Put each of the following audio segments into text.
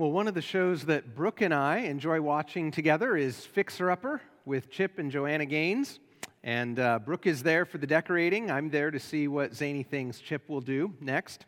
Well, one of the shows that Brooke and I enjoy watching together is Fixer Upper with Chip and Joanna Gaines. And uh, Brooke is there for the decorating. I'm there to see what zany things Chip will do next.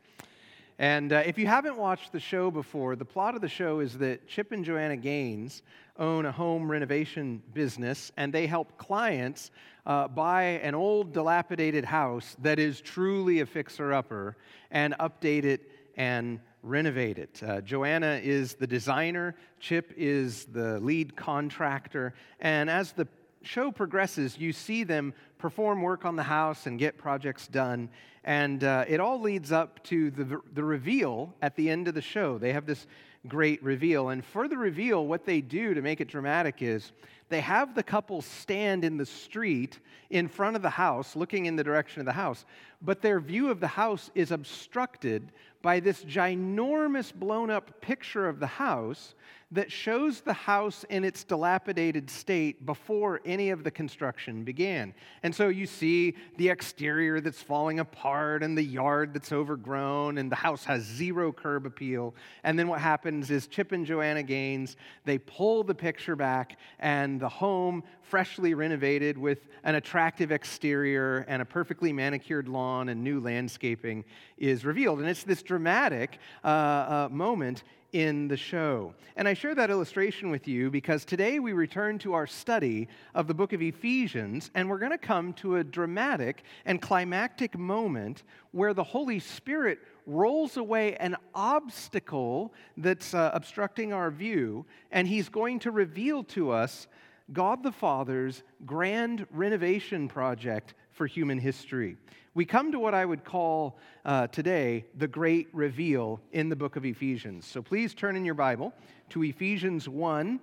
And uh, if you haven't watched the show before, the plot of the show is that Chip and Joanna Gaines own a home renovation business, and they help clients uh, buy an old, dilapidated house that is truly a fixer upper and update it and renovate it. Uh, Joanna is the designer, Chip is the lead contractor, and as the show progresses, you see them perform work on the house and get projects done. And uh, it all leads up to the, the reveal at the end of the show. They have this great reveal. And for the reveal, what they do to make it dramatic is they have the couple stand in the street in front of the house, looking in the direction of the house, but their view of the house is obstructed by this ginormous blown up picture of the house that shows the house in its dilapidated state before any of the construction began. And so you see the exterior that's falling apart and the yard that's overgrown and the house has zero curb appeal. And then what happens is Chip and Joanna Gaines, they pull the picture back and the home freshly renovated with an attractive exterior and a perfectly manicured lawn and new landscaping is revealed. And it's this dramatic uh, uh, moment in the show. And I share that illustration with you because today we return to our study of the book of Ephesians, and we're going to come to a dramatic and climactic moment where the Holy Spirit rolls away an obstacle that's uh, obstructing our view, and He's going to reveal to us God the Father's grand renovation project for human history. We come to what I would call uh, today the great reveal in the book of Ephesians. So please turn in your Bible to Ephesians 1,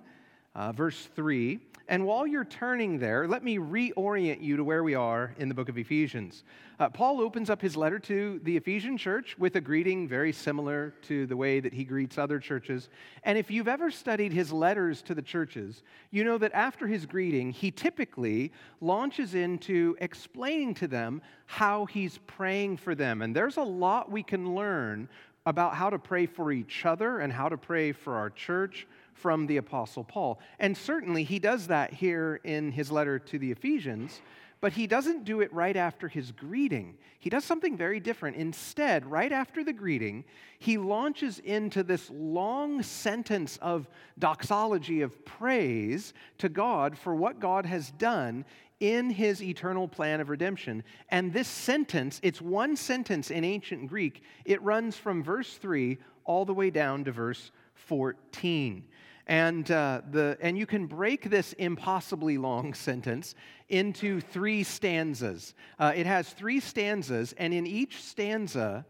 uh, verse 3. And while you're turning there, let me reorient you to where we are in the book of Ephesians. Uh, Paul opens up his letter to the Ephesian church with a greeting very similar to the way that he greets other churches. And if you've ever studied his letters to the churches, you know that after his greeting, he typically launches into explaining to them how he's praying for them. And there's a lot we can learn about how to pray for each other and how to pray for our church from the Apostle Paul. And certainly he does that here in his letter to the Ephesians, but he doesn't do it right after his greeting. He does something very different. Instead, right after the greeting, he launches into this long sentence of doxology, of praise to God for what God has done in his eternal plan of redemption. And this sentence, it's one sentence in ancient Greek, it runs from verse 3 all the way down to verse 14. And, uh, the, and you can break this impossibly long sentence into three stanzas. Uh, it has three stanzas, and in each stanza,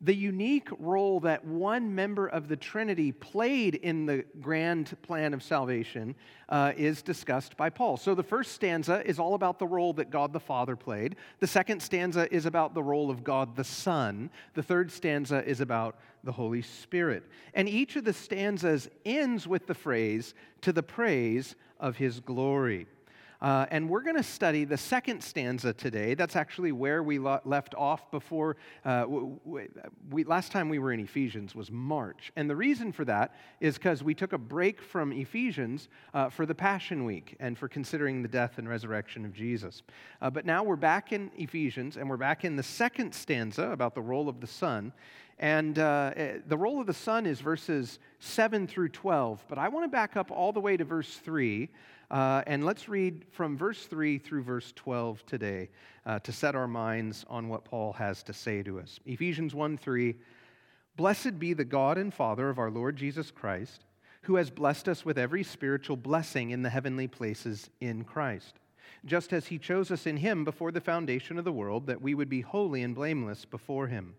the unique role that one member of the Trinity played in the grand plan of salvation uh, is discussed by Paul. So the first stanza is all about the role that God the Father played. The second stanza is about the role of God the Son. The third stanza is about the Holy Spirit. And each of the stanzas ends with the phrase, to the praise of his glory. Uh, and we're going to study the second stanza today. That's actually where we lo- left off before. Uh, we, last time we were in Ephesians was March. And the reason for that is because we took a break from Ephesians uh, for the Passion Week and for considering the death and resurrection of Jesus. Uh, but now we're back in Ephesians and we're back in the second stanza about the role of the Son. And uh, eh, the role of the Son is verses 7 through 12. But I want to back up all the way to verse 3 uh, and let's read from verse 3 through verse 12 today uh, to set our minds on what Paul has to say to us. Ephesians 1 3 Blessed be the God and Father of our Lord Jesus Christ, who has blessed us with every spiritual blessing in the heavenly places in Christ, just as he chose us in him before the foundation of the world, that we would be holy and blameless before him.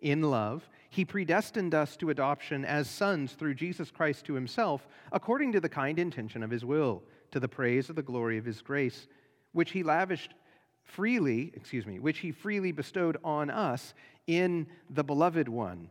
In love, he predestined us to adoption as sons through Jesus Christ to himself, according to the kind intention of his will to the praise of the glory of his grace, which he lavished freely, excuse me, which he freely bestowed on us in the beloved one.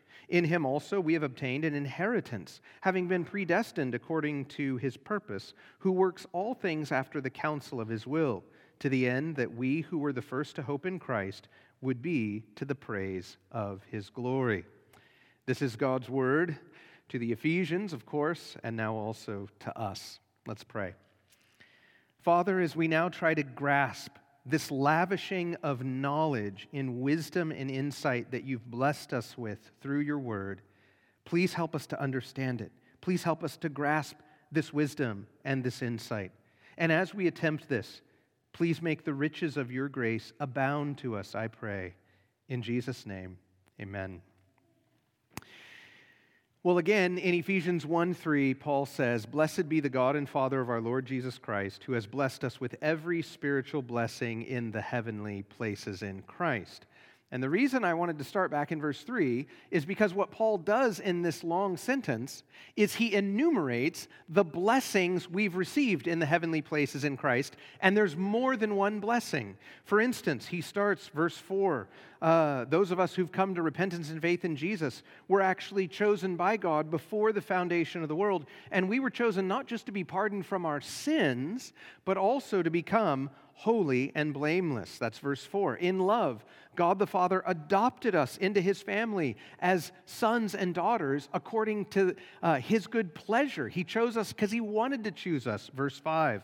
In him also we have obtained an inheritance, having been predestined according to his purpose, who works all things after the counsel of his will, to the end that we who were the first to hope in Christ would be to the praise of his glory. This is God's word to the Ephesians, of course, and now also to us. Let's pray. Father, as we now try to grasp this lavishing of knowledge in wisdom and insight that you've blessed us with through your word, please help us to understand it. Please help us to grasp this wisdom and this insight. And as we attempt this, please make the riches of your grace abound to us, I pray. In Jesus' name, amen. Well, again, in Ephesians 1 3, Paul says, Blessed be the God and Father of our Lord Jesus Christ, who has blessed us with every spiritual blessing in the heavenly places in Christ. And the reason I wanted to start back in verse 3 is because what Paul does in this long sentence is he enumerates the blessings we've received in the heavenly places in Christ, and there's more than one blessing. For instance, he starts verse 4 uh, those of us who've come to repentance and faith in Jesus were actually chosen by God before the foundation of the world, and we were chosen not just to be pardoned from our sins, but also to become holy and blameless. That's verse 4. In love, God the Father adopted us into his family as sons and daughters according to uh, his good pleasure. He chose us because he wanted to choose us. Verse 5.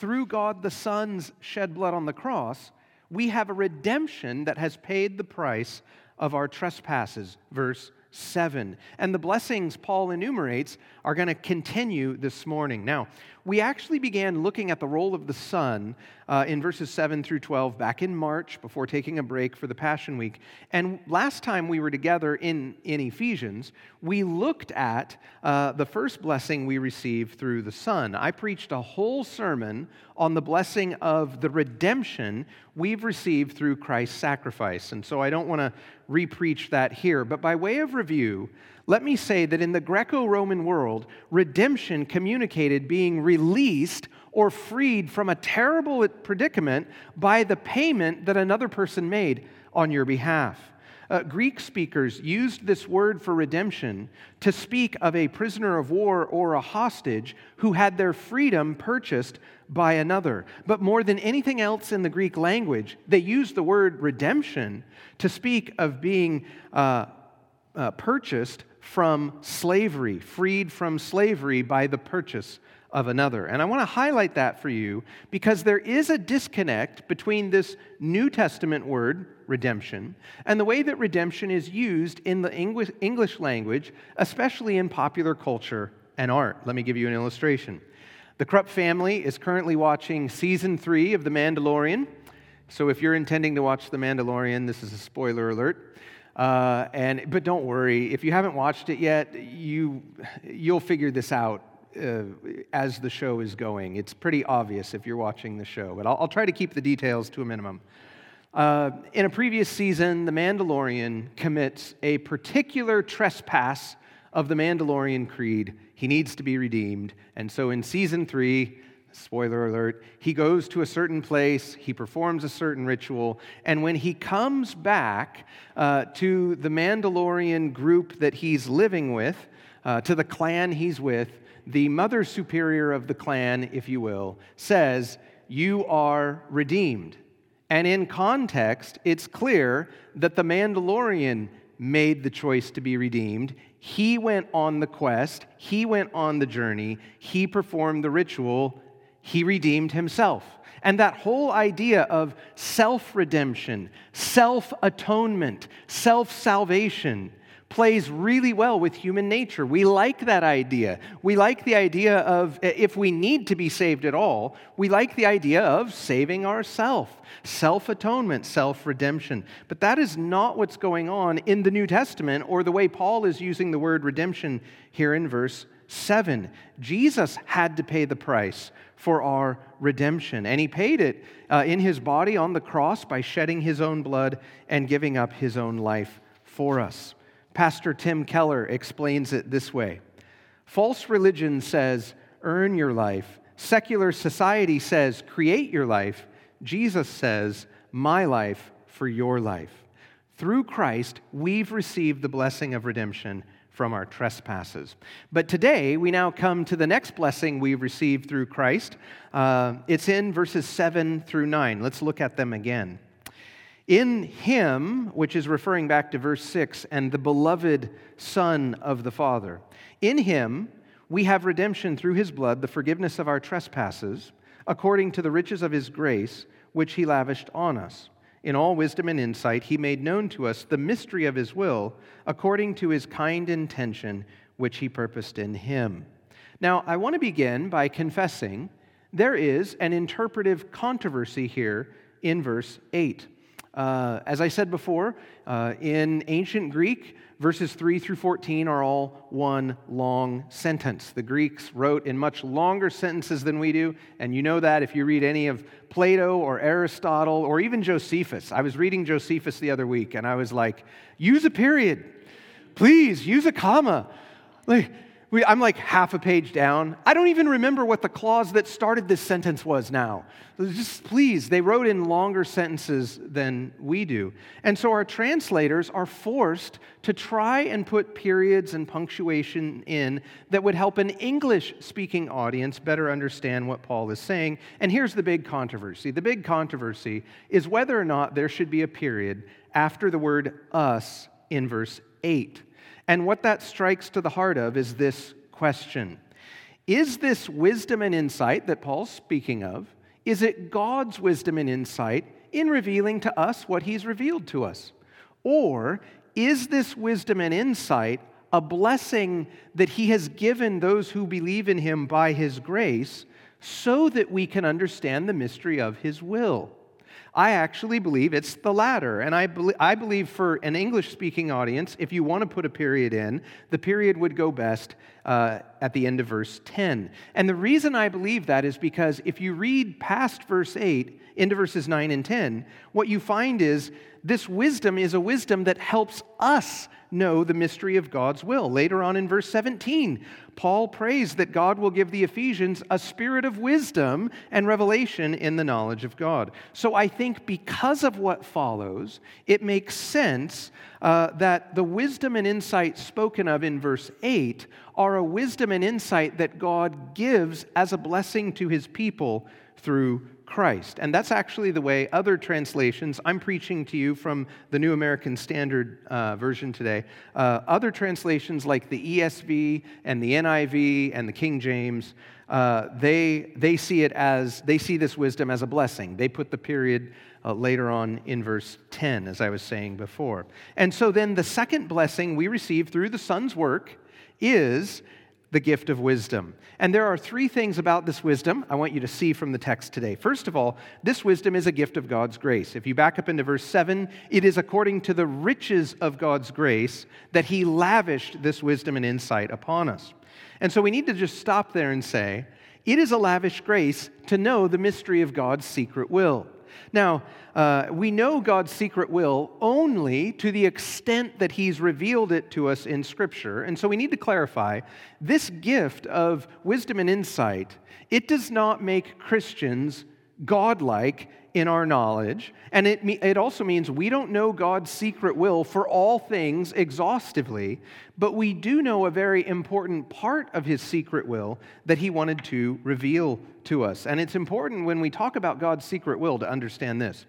Through God the Son's shed blood on the cross, we have a redemption that has paid the price of our trespasses. Verse 7. And the blessings Paul enumerates are going to continue this morning. Now, we actually began looking at the role of the Son uh, in verses 7 through 12 back in March before taking a break for the Passion Week. And last time we were together in, in Ephesians, we looked at uh, the first blessing we received through the Son. I preached a whole sermon on the blessing of the redemption we've received through Christ's sacrifice. And so I don't want to repreach that here. But by way of review, let me say that in the Greco Roman world, redemption communicated being released or freed from a terrible predicament by the payment that another person made on your behalf. Uh, Greek speakers used this word for redemption to speak of a prisoner of war or a hostage who had their freedom purchased by another. But more than anything else in the Greek language, they used the word redemption to speak of being uh, uh, purchased from slavery, freed from slavery by the purchase of another. And I want to highlight that for you because there is a disconnect between this New Testament word, redemption, and the way that redemption is used in the English language, especially in popular culture and art. Let me give you an illustration. The Kropf family is currently watching season three of The Mandalorian. So if you're intending to watch The Mandalorian, this is a spoiler alert. Uh, and, but don't worry, if you haven't watched it yet, you, you'll figure this out uh, as the show is going. It's pretty obvious if you're watching the show, but I'll, I'll try to keep the details to a minimum. Uh, in a previous season, the Mandalorian commits a particular trespass of the Mandalorian creed. He needs to be redeemed. And so in season three, spoiler alert, he goes to a certain place, he performs a certain ritual, and when he comes back uh, to the Mandalorian group that he's living with, uh, to the clan he's with, the mother superior of the clan, if you will, says, You are redeemed. And in context, it's clear that the Mandalorian made the choice to be redeemed. He went on the quest, he went on the journey, he performed the ritual, he redeemed himself. And that whole idea of self redemption, self atonement, self salvation plays really well with human nature. We like that idea. We like the idea of, if we need to be saved at all, we like the idea of saving ourselves, self atonement, self redemption. But that is not what's going on in the New Testament or the way Paul is using the word redemption here in verse 7. Jesus had to pay the price for our redemption. And he paid it uh, in his body on the cross by shedding his own blood and giving up his own life for us. Pastor Tim Keller explains it this way False religion says, earn your life. Secular society says, create your life. Jesus says, my life for your life. Through Christ, we've received the blessing of redemption from our trespasses. But today, we now come to the next blessing we've received through Christ. Uh, it's in verses 7 through 9. Let's look at them again. In him, which is referring back to verse 6, and the beloved Son of the Father, in him we have redemption through his blood, the forgiveness of our trespasses, according to the riches of his grace, which he lavished on us. In all wisdom and insight, he made known to us the mystery of his will, according to his kind intention, which he purposed in him. Now, I want to begin by confessing there is an interpretive controversy here in verse 8. Uh, as I said before, uh, in ancient Greek, verses 3 through 14 are all one long sentence. The Greeks wrote in much longer sentences than we do, and you know that if you read any of Plato or Aristotle or even Josephus. I was reading Josephus the other week, and I was like, use a period. Please, use a comma. Like, we, I'm like half a page down. I don't even remember what the clause that started this sentence was now. Just please, they wrote in longer sentences than we do. And so our translators are forced to try and put periods and punctuation in that would help an English speaking audience better understand what Paul is saying. And here's the big controversy the big controversy is whether or not there should be a period after the word us in verse 8. And what that strikes to the heart of is this question Is this wisdom and insight that Paul's speaking of? Is it God's wisdom and insight in revealing to us what he's revealed to us? Or is this wisdom and insight a blessing that he has given those who believe in him by his grace so that we can understand the mystery of his will? I actually believe it's the latter. And I, be- I believe for an English speaking audience, if you want to put a period in, the period would go best uh, at the end of verse 10. And the reason I believe that is because if you read past verse 8 into verses 9 and 10, what you find is this wisdom is a wisdom that helps us know the mystery of God's will. Later on in verse 17, Paul prays that God will give the Ephesians a spirit of wisdom and revelation in the knowledge of God. So I think because of what follows, it makes sense uh, that the wisdom and insight spoken of in verse 8 are a wisdom and insight that God gives as a blessing to his people through Christ. And that's actually the way other translations, I'm preaching to you from the New American Standard uh, Version today. Uh, other translations like the ESV and the NIV and the King James, uh, they, they see it as, they see this wisdom as a blessing. They put the period uh, later on in verse 10, as I was saying before. And so then the second blessing we receive through the Son's work is the gift of wisdom. And there are three things about this wisdom I want you to see from the text today. First of all, this wisdom is a gift of God's grace. If you back up into verse 7, it is according to the riches of God's grace that He lavished this wisdom and insight upon us. And so we need to just stop there and say, it is a lavish grace to know the mystery of God's secret will. Now, uh, we know God's secret will only to the extent that He's revealed it to us in Scripture. And so we need to clarify this gift of wisdom and insight, it does not make Christians godlike in our knowledge. And it, it also means we don't know God's secret will for all things exhaustively, but we do know a very important part of his secret will that he wanted to reveal to us. And it's important when we talk about God's secret will to understand this.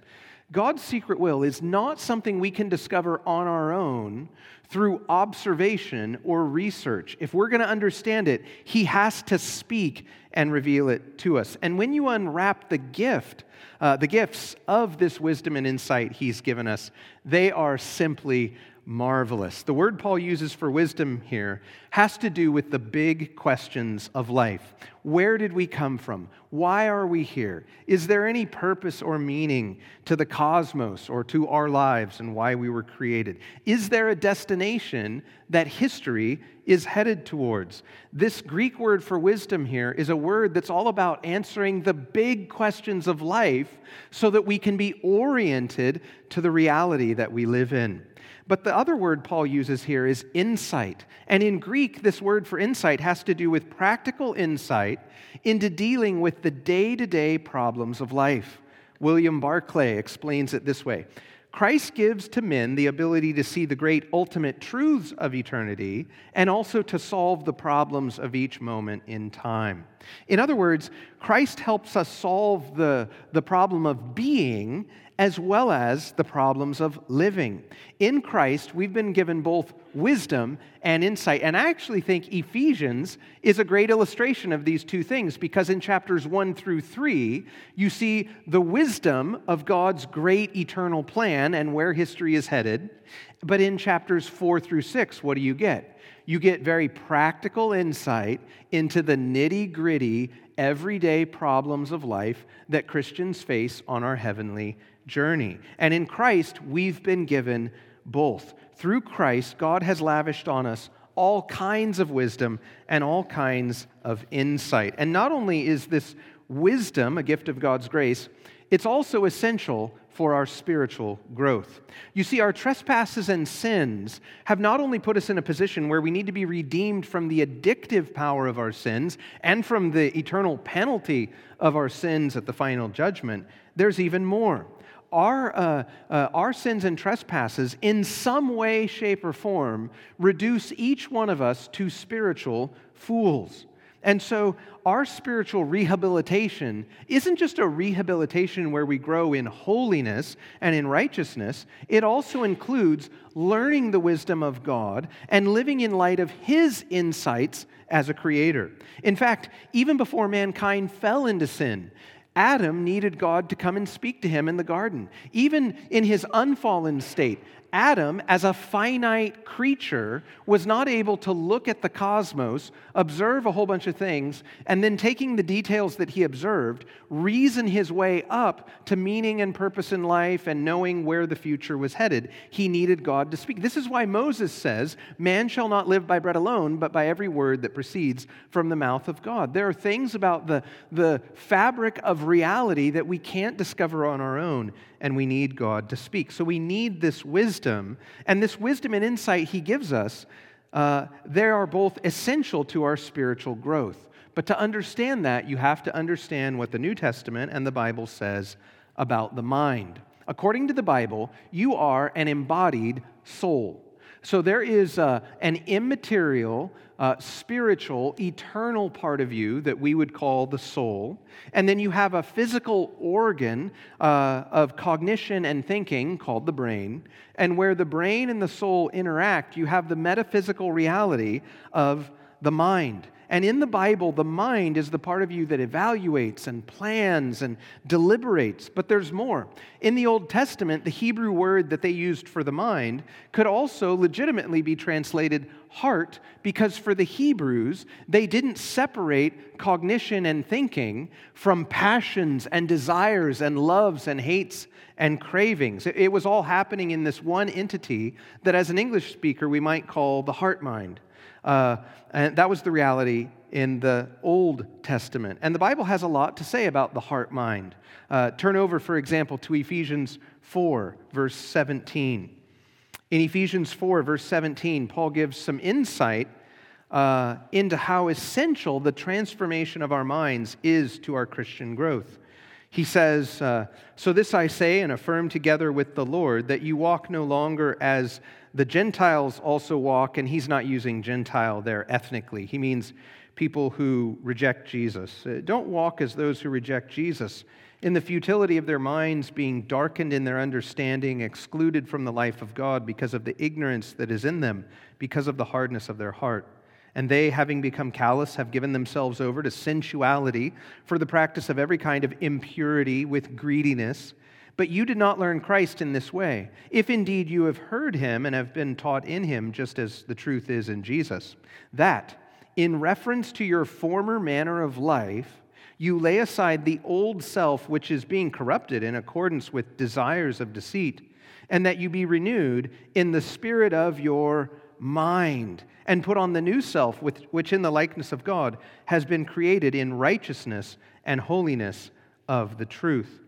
God's secret will is not something we can discover on our own through observation or research. If we're going to understand it, He has to speak and reveal it to us. And when you unwrap the gift, uh, the gifts of this wisdom and insight He's given us, they are simply marvelous. The word Paul uses for wisdom here has to do with the big questions of life. Where did we come from? Why are we here? Is there any purpose or meaning to the cosmos or to our lives and why we were created? Is there a destination that history is headed towards? This Greek word for wisdom here is a word that's all about answering the big questions of life so that we can be oriented to the reality that we live in. But the other word Paul uses here is insight. And in Greek, this word for insight has to do with practical insight into dealing with the day to day problems of life. William Barclay explains it this way Christ gives to men the ability to see the great ultimate truths of eternity and also to solve the problems of each moment in time. In other words, Christ helps us solve the, the problem of being as well as the problems of living. In Christ, we've been given both wisdom and insight. And I actually think Ephesians is a great illustration of these two things because in chapters 1 through 3, you see the wisdom of God's great eternal plan and where history is headed. But in chapters 4 through 6, what do you get? You get very practical insight into the nitty gritty, everyday problems of life that Christians face on our heavenly journey. And in Christ, we've been given both. Through Christ, God has lavished on us all kinds of wisdom and all kinds of insight. And not only is this wisdom a gift of God's grace, it's also essential for our spiritual growth. You see, our trespasses and sins have not only put us in a position where we need to be redeemed from the addictive power of our sins and from the eternal penalty of our sins at the final judgment, there's even more our, uh, uh, our sins and trespasses, in some way, shape, or form, reduce each one of us to spiritual fools. And so, our spiritual rehabilitation isn't just a rehabilitation where we grow in holiness and in righteousness, it also includes learning the wisdom of God and living in light of His insights as a creator. In fact, even before mankind fell into sin, Adam needed God to come and speak to him in the garden. Even in his unfallen state, Adam, as a finite creature, was not able to look at the cosmos, observe a whole bunch of things, and then taking the details that he observed, reason his way up to meaning and purpose in life and knowing where the future was headed. He needed God to speak. This is why Moses says, Man shall not live by bread alone, but by every word that proceeds from the mouth of God. There are things about the, the fabric of reality that we can't discover on our own and we need God to speak. So we need this wisdom, and this wisdom and insight He gives us, uh, they are both essential to our spiritual growth. But to understand that, you have to understand what the New Testament and the Bible says about the mind. According to the Bible, you are an embodied soul. So there is uh, an immaterial, uh, spiritual, eternal part of you that we would call the soul. And then you have a physical organ uh, of cognition and thinking called the brain. And where the brain and the soul interact, you have the metaphysical reality of the mind. And in the Bible, the mind is the part of you that evaluates and plans and deliberates. But there's more. In the Old Testament, the Hebrew word that they used for the mind could also legitimately be translated heart because for the Hebrews, they didn't separate cognition and thinking from passions and desires and loves and hates and cravings. It was all happening in this one entity that, as an English speaker, we might call the heart mind. Uh, and that was the reality in the Old Testament. And the Bible has a lot to say about the heart mind. Uh, turn over, for example, to Ephesians 4, verse 17. In Ephesians 4, verse 17, Paul gives some insight uh, into how essential the transformation of our minds is to our Christian growth. He says, uh, So this I say and affirm together with the Lord, that you walk no longer as the Gentiles also walk, and he's not using Gentile there ethnically. He means people who reject Jesus. Uh, don't walk as those who reject Jesus, in the futility of their minds being darkened in their understanding, excluded from the life of God because of the ignorance that is in them, because of the hardness of their heart. And they, having become callous, have given themselves over to sensuality for the practice of every kind of impurity with greediness. But you did not learn Christ in this way, if indeed you have heard him and have been taught in him, just as the truth is in Jesus. That, in reference to your former manner of life, you lay aside the old self which is being corrupted in accordance with desires of deceit, and that you be renewed in the spirit of your mind, and put on the new self, which in the likeness of God has been created in righteousness and holiness of the truth.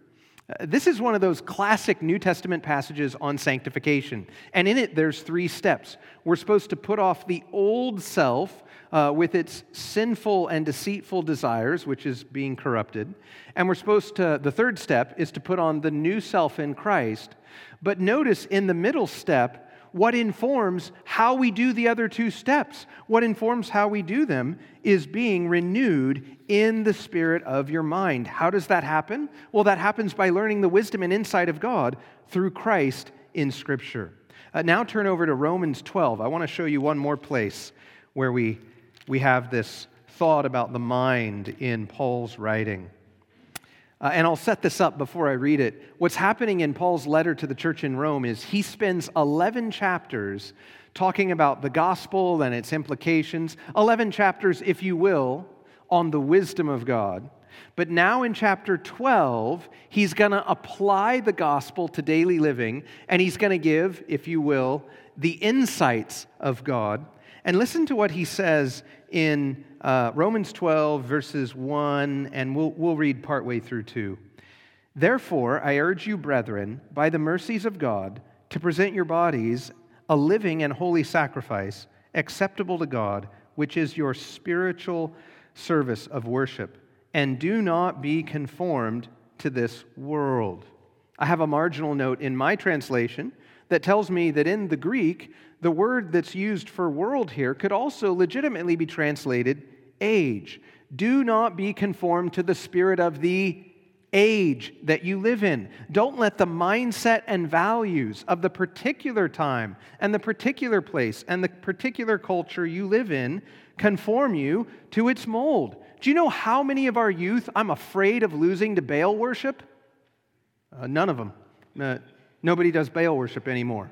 Uh, this is one of those classic New Testament passages on sanctification. And in it, there's three steps. We're supposed to put off the old self uh, with its sinful and deceitful desires, which is being corrupted. And we're supposed to, the third step is to put on the new self in Christ. But notice in the middle step, what informs how we do the other two steps, what informs how we do them, is being renewed in the spirit of your mind. How does that happen? Well, that happens by learning the wisdom and insight of God through Christ in Scripture. Uh, now turn over to Romans 12. I want to show you one more place where we, we have this thought about the mind in Paul's writing. Uh, and I'll set this up before I read it. What's happening in Paul's letter to the church in Rome is he spends 11 chapters talking about the gospel and its implications, 11 chapters, if you will, on the wisdom of God. But now in chapter 12, he's going to apply the gospel to daily living, and he's going to give, if you will, the insights of God. And listen to what he says in uh, Romans 12, verses 1, and we'll, we'll read partway through 2. Therefore, I urge you, brethren, by the mercies of God, to present your bodies a living and holy sacrifice, acceptable to God, which is your spiritual service of worship. And do not be conformed to this world. I have a marginal note in my translation that tells me that in the Greek, the word that's used for world here could also legitimately be translated age. Do not be conformed to the spirit of the age that you live in. Don't let the mindset and values of the particular time and the particular place and the particular culture you live in conform you to its mold. Do you know how many of our youth I'm afraid of losing to Baal worship? Uh, none of them. Uh, nobody does Baal worship anymore.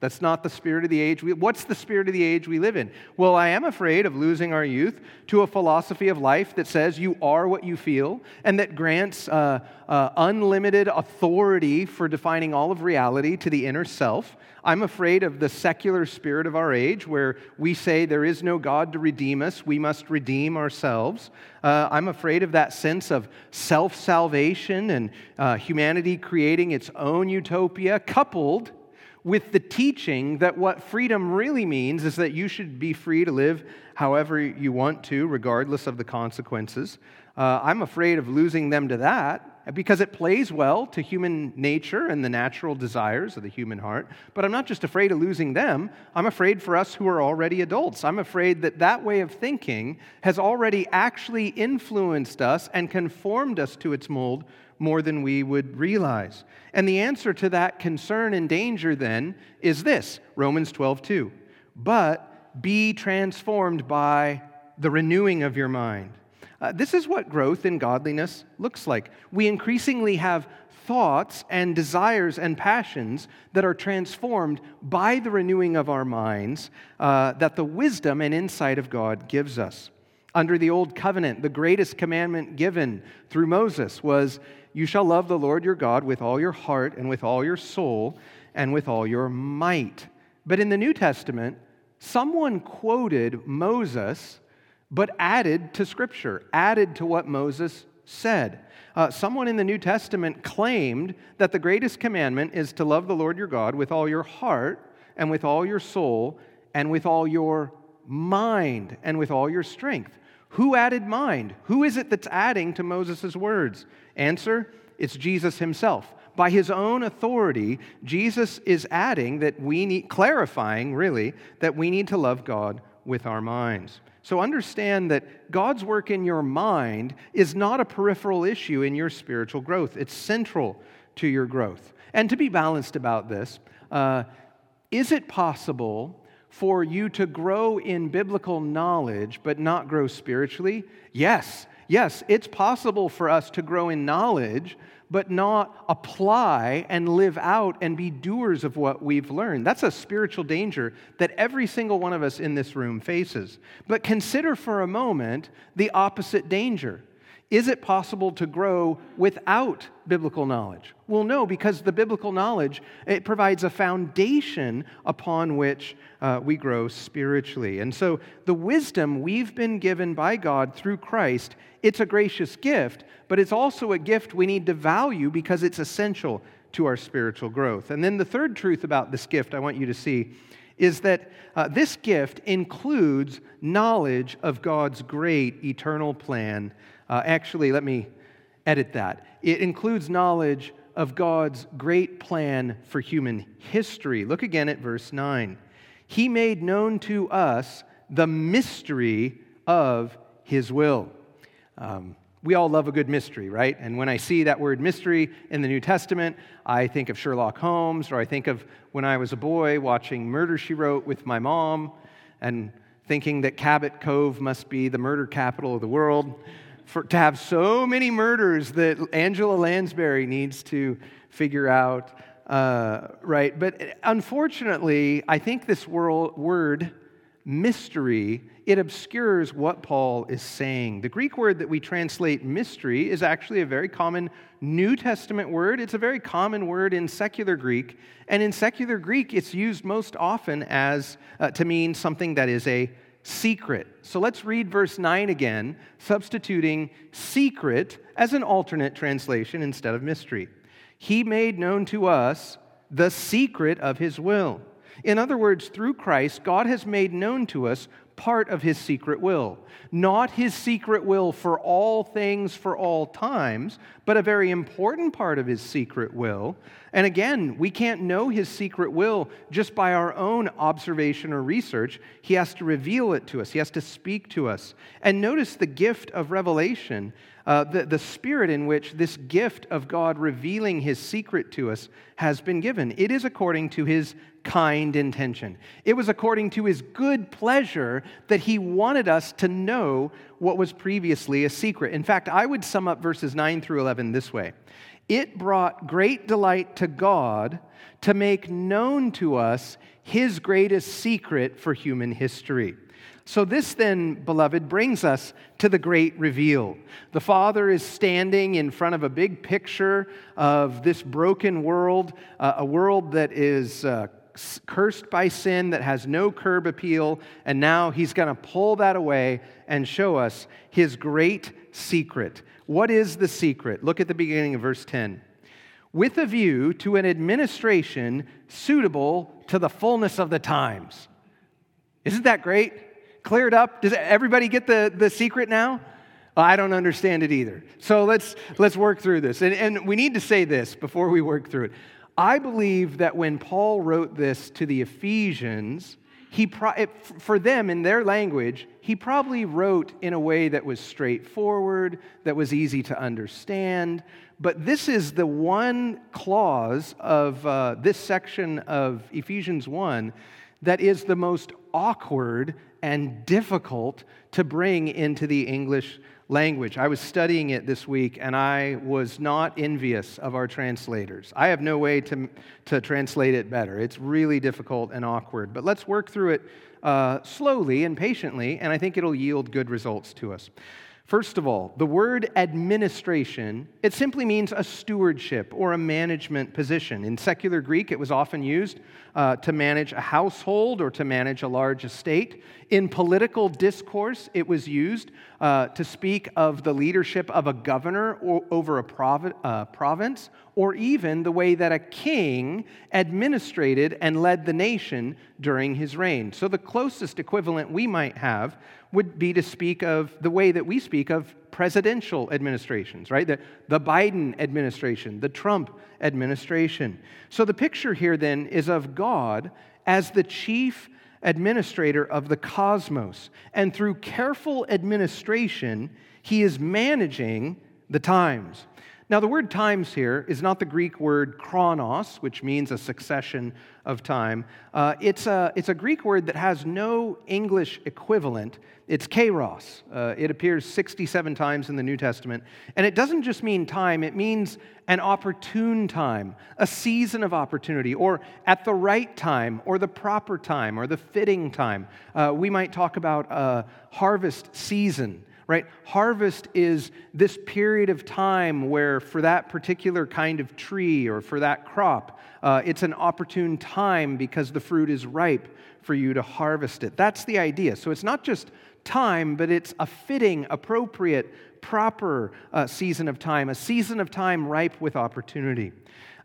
That's not the spirit of the age. We, what's the spirit of the age we live in? Well, I am afraid of losing our youth to a philosophy of life that says you are what you feel and that grants uh, uh, unlimited authority for defining all of reality to the inner self. I'm afraid of the secular spirit of our age where we say there is no God to redeem us, we must redeem ourselves. Uh, I'm afraid of that sense of self salvation and uh, humanity creating its own utopia, coupled with the teaching that what freedom really means is that you should be free to live however you want to, regardless of the consequences. Uh, I'm afraid of losing them to that because it plays well to human nature and the natural desires of the human heart. But I'm not just afraid of losing them, I'm afraid for us who are already adults. I'm afraid that that way of thinking has already actually influenced us and conformed us to its mold more than we would realize. And the answer to that concern and danger then is this Romans 12, 2. But be transformed by the renewing of your mind. Uh, this is what growth in godliness looks like. We increasingly have thoughts and desires and passions that are transformed by the renewing of our minds uh, that the wisdom and insight of God gives us. Under the Old Covenant, the greatest commandment given through Moses was you shall love the Lord your God with all your heart and with all your soul and with all your might. But in the New Testament, someone quoted Moses, but added to Scripture, added to what Moses said. Uh, someone in the New Testament claimed that the greatest commandment is to love the Lord your God with all your heart and with all your soul and with all your mind and with all your strength. Who added mind? Who is it that's adding to Moses' words? Answer it's Jesus himself. By his own authority, Jesus is adding that we need, clarifying really, that we need to love God with our minds. So understand that God's work in your mind is not a peripheral issue in your spiritual growth, it's central to your growth. And to be balanced about this, uh, is it possible for you to grow in biblical knowledge but not grow spiritually? Yes, yes, it's possible for us to grow in knowledge but not apply and live out and be doers of what we've learned. That's a spiritual danger that every single one of us in this room faces. But consider for a moment the opposite danger. Is it possible to grow without biblical knowledge? Well, no, because the biblical knowledge it provides a foundation upon which uh, we grow spiritually. And so the wisdom we've been given by God through Christ, it's a gracious gift, but it's also a gift we need to value because it's essential to our spiritual growth. And then the third truth about this gift I want you to see is that uh, this gift includes knowledge of God's great eternal plan uh, actually, let me edit that. It includes knowledge of God's great plan for human history. Look again at verse 9. He made known to us the mystery of his will. Um, we all love a good mystery, right? And when I see that word mystery in the New Testament, I think of Sherlock Holmes, or I think of when I was a boy watching Murder She Wrote with my mom and thinking that Cabot Cove must be the murder capital of the world for, to have so many murders that Angela Lansbury needs to figure out, uh, right? But unfortunately, I think this world, word mystery it obscures what Paul is saying. The Greek word that we translate mystery is actually a very common New Testament word. It's a very common word in secular Greek, and in secular Greek, it's used most often as uh, to mean something that is a secret. So let's read verse 9 again, substituting secret as an alternate translation instead of mystery. He made known to us the secret of his will. In other words, through Christ, God has made known to us part of his secret will. Not his secret will for all things for all times, but a very important part of his secret will. And again, we can't know his secret will just by our own observation or research. He has to reveal it to us, he has to speak to us. And notice the gift of revelation uh, the, the spirit in which this gift of God revealing his secret to us has been given. It is according to his kind intention. It was according to his good pleasure that he wanted us to know what was previously a secret. In fact, I would sum up verses 9 through 11 this way It brought great delight to God to make known to us his greatest secret for human history. So, this then, beloved, brings us to the great reveal. The Father is standing in front of a big picture of this broken world, uh, a world that is uh, cursed by sin, that has no curb appeal, and now He's going to pull that away and show us His great secret. What is the secret? Look at the beginning of verse 10. With a view to an administration suitable to the fullness of the times. Isn't that great? cleared up? Does everybody get the, the secret now? I don't understand it either. So let's, let's work through this. And, and we need to say this before we work through it. I believe that when Paul wrote this to the Ephesians, he pro- it, for them in their language, he probably wrote in a way that was straightforward, that was easy to understand. But this is the one clause of uh, this section of Ephesians 1 that is the most awkward and difficult to bring into the English language. I was studying it this week and I was not envious of our translators. I have no way to, to translate it better. It's really difficult and awkward. But let's work through it uh, slowly and patiently, and I think it'll yield good results to us. First of all, the word administration, it simply means a stewardship or a management position. In secular Greek, it was often used uh, to manage a household or to manage a large estate. In political discourse, it was used uh, to speak of the leadership of a governor or, over a uh, province, or even the way that a king administrated and led the nation during his reign. So, the closest equivalent we might have would be to speak of the way that we speak of presidential administrations, right? The, the Biden administration, the Trump administration. So the picture here then is of God as the chief administrator of the cosmos. And through careful administration, he is managing the times. Now, the word times here is not the Greek word chronos, which means a succession of time. Uh, it's, a, it's a Greek word that has no English equivalent. It's kairos. Uh, it appears 67 times in the New Testament. And it doesn't just mean time, it means an opportune time, a season of opportunity, or at the right time, or the proper time, or the fitting time. Uh, we might talk about a harvest season right? Harvest is this period of time where, for that particular kind of tree or for that crop, uh, it's an opportune time because the fruit is ripe for you to harvest it. That's the idea. So it's not just time, but it's a fitting, appropriate, proper uh, season of time, a season of time ripe with opportunity.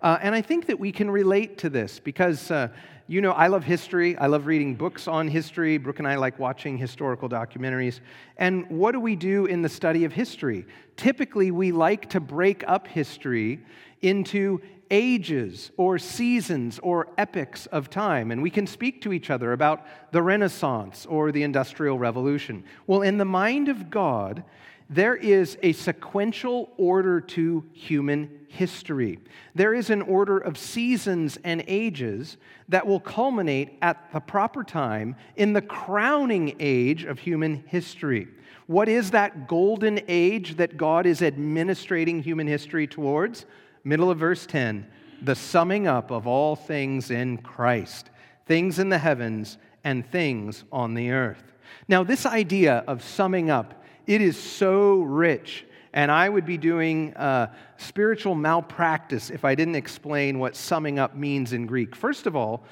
Uh, and I think that we can relate to this because uh, you know, I love history. I love reading books on history. Brooke and I like watching historical documentaries. And what do we do in the study of history? Typically, we like to break up history into ages or seasons or epochs of time. And we can speak to each other about the Renaissance or the Industrial Revolution. Well, in the mind of God, there is a sequential order to human history. There is an order of seasons and ages that will culminate at the proper time in the crowning age of human history. What is that golden age that God is administrating human history towards? Middle of verse 10 the summing up of all things in Christ, things in the heavens and things on the earth. Now, this idea of summing up it is so rich. And I would be doing uh, spiritual malpractice if I didn't explain what summing up means in Greek. First of all,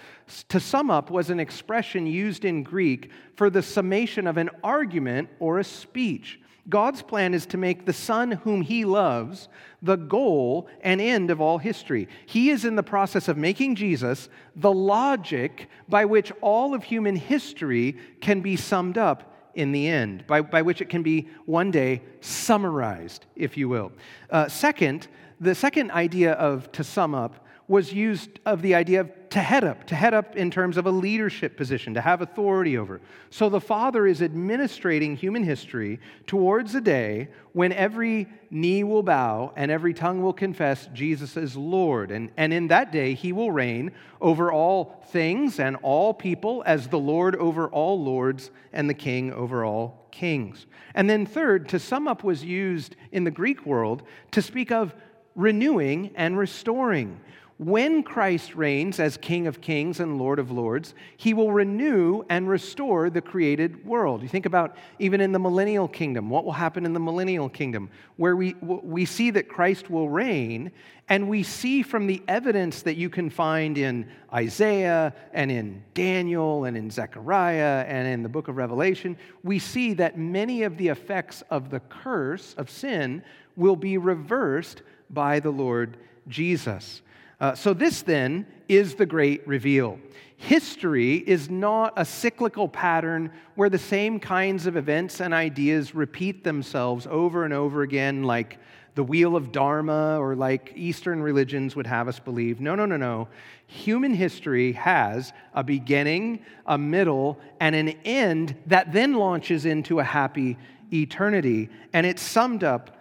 to sum up was an expression used in Greek for the summation of an argument or a speech. God's plan is to make the Son whom He loves the goal and end of all history. He is in the process of making Jesus the logic by which all of human history can be summed up in the end, by, by which it can be one day summarized, if you will. Uh, second, the second idea of to sum up was used of the idea of to head up, to head up in terms of a leadership position, to have authority over. So the Father is administrating human history towards a day when every knee will bow and every tongue will confess Jesus is Lord. And, and in that day, he will reign over all things and all people as the Lord over all lords and the King over all kings. And then, third, to sum up was used in the Greek world to speak of renewing and restoring. When Christ reigns as King of Kings and Lord of Lords, he will renew and restore the created world. You think about even in the millennial kingdom, what will happen in the millennial kingdom, where we, we see that Christ will reign, and we see from the evidence that you can find in Isaiah and in Daniel and in Zechariah and in the book of Revelation, we see that many of the effects of the curse of sin will be reversed by the Lord Jesus. Uh, so, this then is the great reveal. History is not a cyclical pattern where the same kinds of events and ideas repeat themselves over and over again, like the wheel of Dharma or like Eastern religions would have us believe. No, no, no, no. Human history has a beginning, a middle, and an end that then launches into a happy eternity. And it's summed up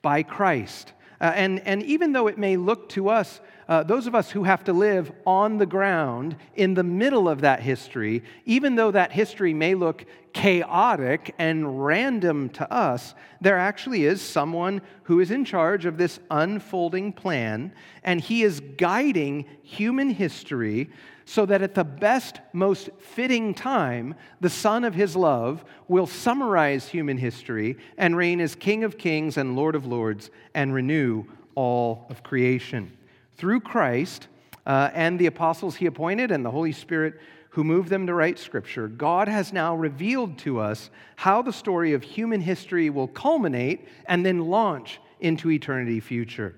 by Christ. Uh, and, and even though it may look to us uh, those of us who have to live on the ground in the middle of that history, even though that history may look chaotic and random to us, there actually is someone who is in charge of this unfolding plan, and he is guiding human history so that at the best, most fitting time, the Son of His love will summarize human history and reign as King of kings and Lord of lords and renew all of creation through Christ uh, and the apostles he appointed and the Holy Spirit who moved them to write Scripture, God has now revealed to us how the story of human history will culminate and then launch into eternity future.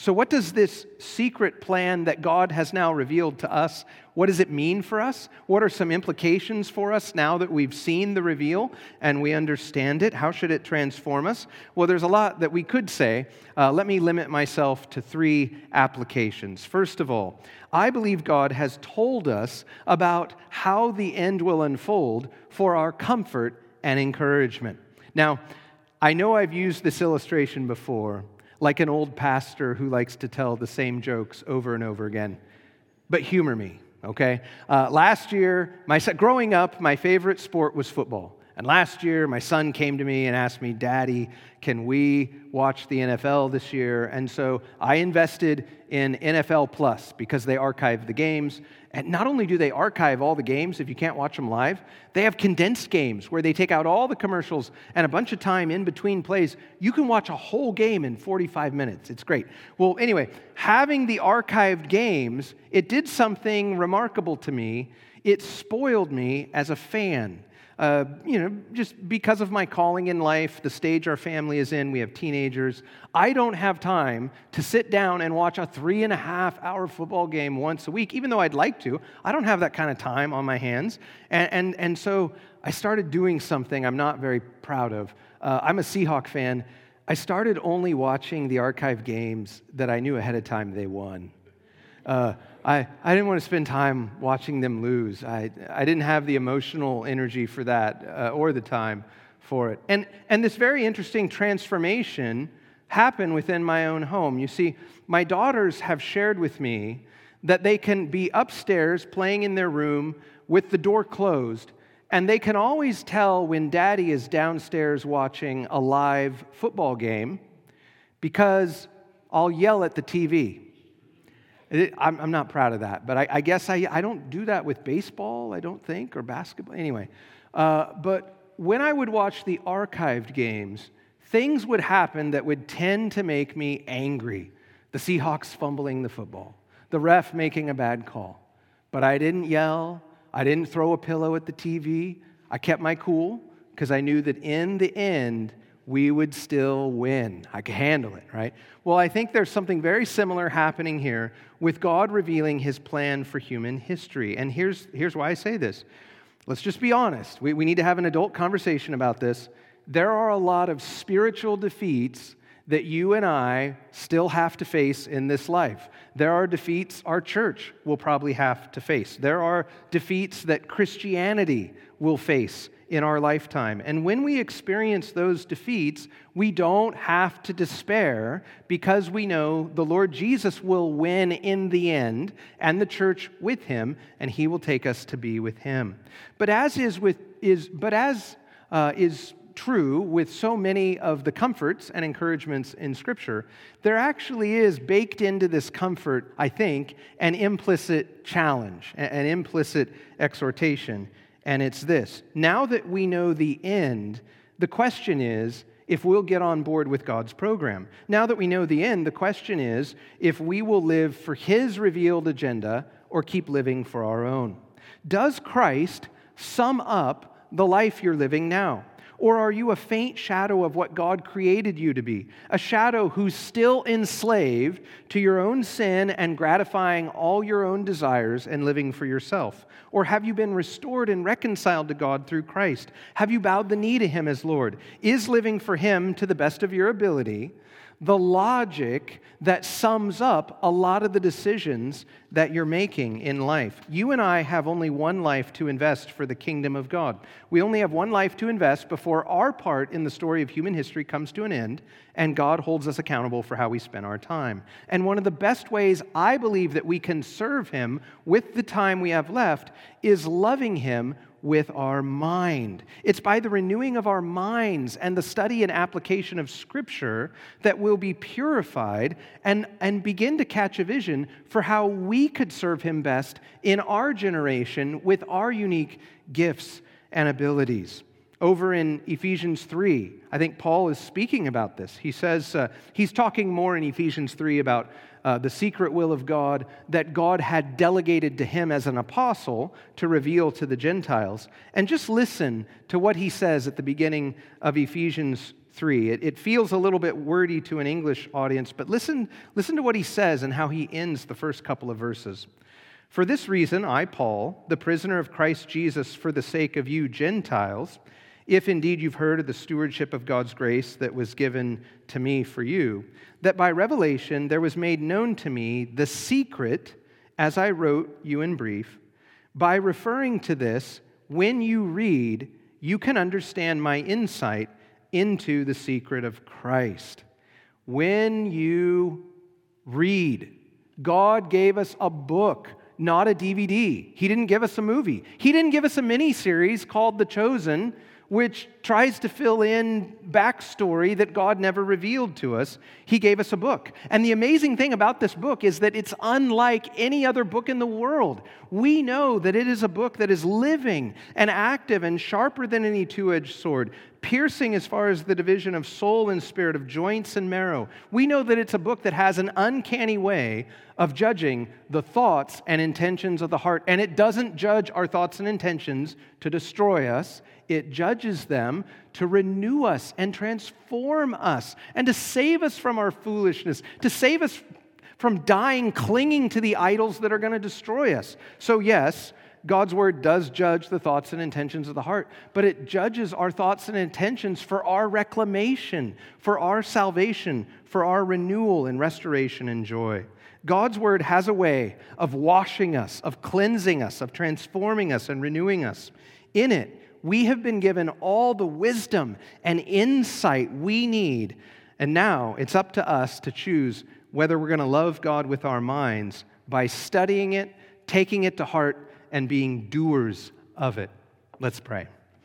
So, what does this secret plan that God has now revealed to us, what does it mean for us? What are some implications for us now that we've seen the reveal and we understand it? How should it transform us? Well, there's a lot that we could say. Uh, let me limit myself to three applications. First of all, I believe God has told us about how the end will unfold for our comfort and encouragement. Now, I know I've used this illustration before like an old pastor who likes to tell the same jokes over and over again. But humor me, okay? Uh, last year, my, growing up, my favorite sport was football. And last year, my son came to me and asked me, Daddy, can we watch the NFL this year? And so I invested in NFL Plus because they archive the games. And not only do they archive all the games if you can't watch them live, they have condensed games where they take out all the commercials and a bunch of time in between plays. You can watch a whole game in 45 minutes. It's great. Well, anyway, having the archived games, it did something remarkable to me. It spoiled me as a fan uh, you know, just because of my calling in life, the stage our family is in, we have teenagers. I don't have time to sit down and watch a three and a half hour football game once a week, even though I'd like to. I don't have that kind of time on my hands. And, and, and so I started doing something I'm not very proud of. Uh, I'm a Seahawk fan. I started only watching the archive games that I knew ahead of time they won. Uh, I, I didn't want to spend time watching them lose. I, I didn't have the emotional energy for that uh, or the time for it. And, and this very interesting transformation happened within my own home. You see, my daughters have shared with me that they can be upstairs playing in their room with the door closed, and they can always tell when daddy is downstairs watching a live football game because I'll yell at the TV. I'm, I'm not proud of that, but I, I guess I, I don't do that with baseball, I don't think, or basketball. Anyway, uh, but when I would watch the archived games, things would happen that would tend to make me angry. The Seahawks fumbling the football, the ref making a bad call. But I didn't yell, I didn't throw a pillow at the TV. I kept my cool because I knew that in the end, we would still win. I could handle it, right? Well, I think there's something very similar happening here with God revealing his plan for human history. And here's, here's why I say this. Let's just be honest. We, we need to have an adult conversation about this. There are a lot of spiritual defeats that you and I still have to face in this life. There are defeats our church will probably have to face. There are defeats that Christianity will face in our lifetime. And when we experience those defeats, we don't have to despair because we know the Lord Jesus will win in the end and the church with him, and he will take us to be with him. But as is with is but as uh, is true with so many of the comforts and encouragements in Scripture, there actually is baked into this comfort, I think, an implicit challenge, an implicit exhortation and it's this now that we know the end, the question is if we'll get on board with God's program. Now that we know the end, the question is if we will live for His revealed agenda or keep living for our own. Does Christ sum up the life you're living now? Or are you a faint shadow of what God created you to be? A shadow who's still enslaved to your own sin and gratifying all your own desires and living for yourself? Or have you been restored and reconciled to God through Christ? Have you bowed the knee to Him as Lord? Is living for Him to the best of your ability the logic that sums up a lot of the decisions that you're making in life. You and I have only one life to invest for the kingdom of God. We only have one life to invest before our part in the story of human history comes to an end and God holds us accountable for how we spend our time. And one of the best ways I believe that we can serve Him with the time we have left is loving Him with our mind. It's by the renewing of our minds and the study and application of Scripture that we'll be purified and, and begin to catch a vision for how we could serve Him best in our generation with our unique gifts and abilities. Over in Ephesians 3, I think Paul is speaking about this. He says, uh, he's talking more in Ephesians 3 about uh, the secret will of God that God had delegated to him as an apostle to reveal to the Gentiles. And just listen to what he says at the beginning of Ephesians 3. It, it feels a little bit wordy to an English audience, but listen, listen to what he says and how he ends the first couple of verses. For this reason, I, Paul, the prisoner of Christ Jesus, for the sake of you Gentiles, if indeed you've heard of the stewardship of God's grace that was given to me for you, that by revelation there was made known to me the secret, as I wrote you in brief. By referring to this, when you read, you can understand my insight into the secret of Christ. When you read, God gave us a book, not a DVD. He didn't give us a movie. He didn't give us a mini series called The Chosen which tries to fill in backstory that God never revealed to us. He gave us a book. And the amazing thing about this book is that it's unlike any other book in the world. We know that it is a book that is living and active and sharper than any two edged sword, piercing as far as the division of soul and spirit, of joints and marrow. We know that it's a book that has an uncanny way of judging the thoughts and intentions of the heart. And it doesn't judge our thoughts and intentions to destroy us, it judges them to renew us and transform us and to save us from our foolishness, to save us from dying clinging to the idols that are going to destroy us. So, yes, God's word does judge the thoughts and intentions of the heart, but it judges our thoughts and intentions for our reclamation, for our salvation, for our renewal and restoration and joy. God's word has a way of washing us, of cleansing us, of transforming us and renewing us. In it, we have been given all the wisdom and insight we need. And now it's up to us to choose whether we're going to love God with our minds by studying it, taking it to heart, and being doers of it. Let's pray.